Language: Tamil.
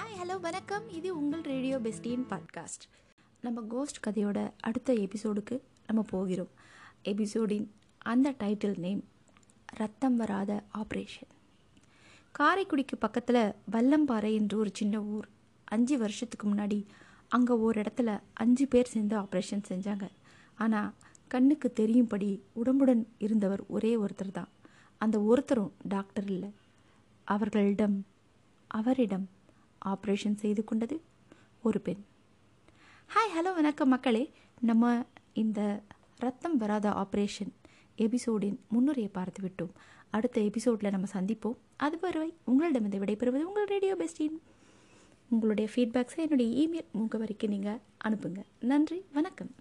ஹாய் ஹலோ வணக்கம். இது உங்கள் ரேடியோ பெஸ்டின் பாட்காஸ்ட் நம்ம கோஸ்ட் கதையோட அடுத்த எபிசோடுக்கு நம்ம போகிறோம். எபிசோடின் அந்த டைட்டில் நேம் ரத்தம் வராத ஆப்ரேஷன் காரைக்குடிக்கு பக்கத்தில் வல்லம்பாறை என்று ஒரு சின்ன ஊர். அஞ்சு வருஷத்துக்கு முன்னாடி அங்கே ஒரு இடத்துல அஞ்சு பேர் சேர்ந்து ஆப்ரேஷன் செஞ்சாங்க. ஆனால் கண்ணுக்கு தெரியும்படி உடம்புடன் இருந்தவர் ஒரே ஒருத்தர் தான். அந்த ஒருத்தரும் டாக்டர் இல்லை. அவர்களிடம் அவரிடம் ஆப்ரேஷன் செய்து கொண்டது ஒரு பெண். ஹாய் ஹலோ வணக்கம் மக்களே. நம்ம இந்த ரத்தம் வராத ஆப்ரேஷன் எபிசோடின் முன்னுரையை பார்த்து விட்டோம். அடுத்த எபிசோடில் நம்ம சந்திப்போம். அதுவரை உங்களிடமிருந்து விடைபெறுவது உங்கள் ரேடியோ பெஸ்டின் உங்களுடைய ஃபீட்பேக்ஸை என்னுடைய இமெயில் முகவரிக்கு நீங்கள் அனுப்புங்க. நன்றி வணக்கம்.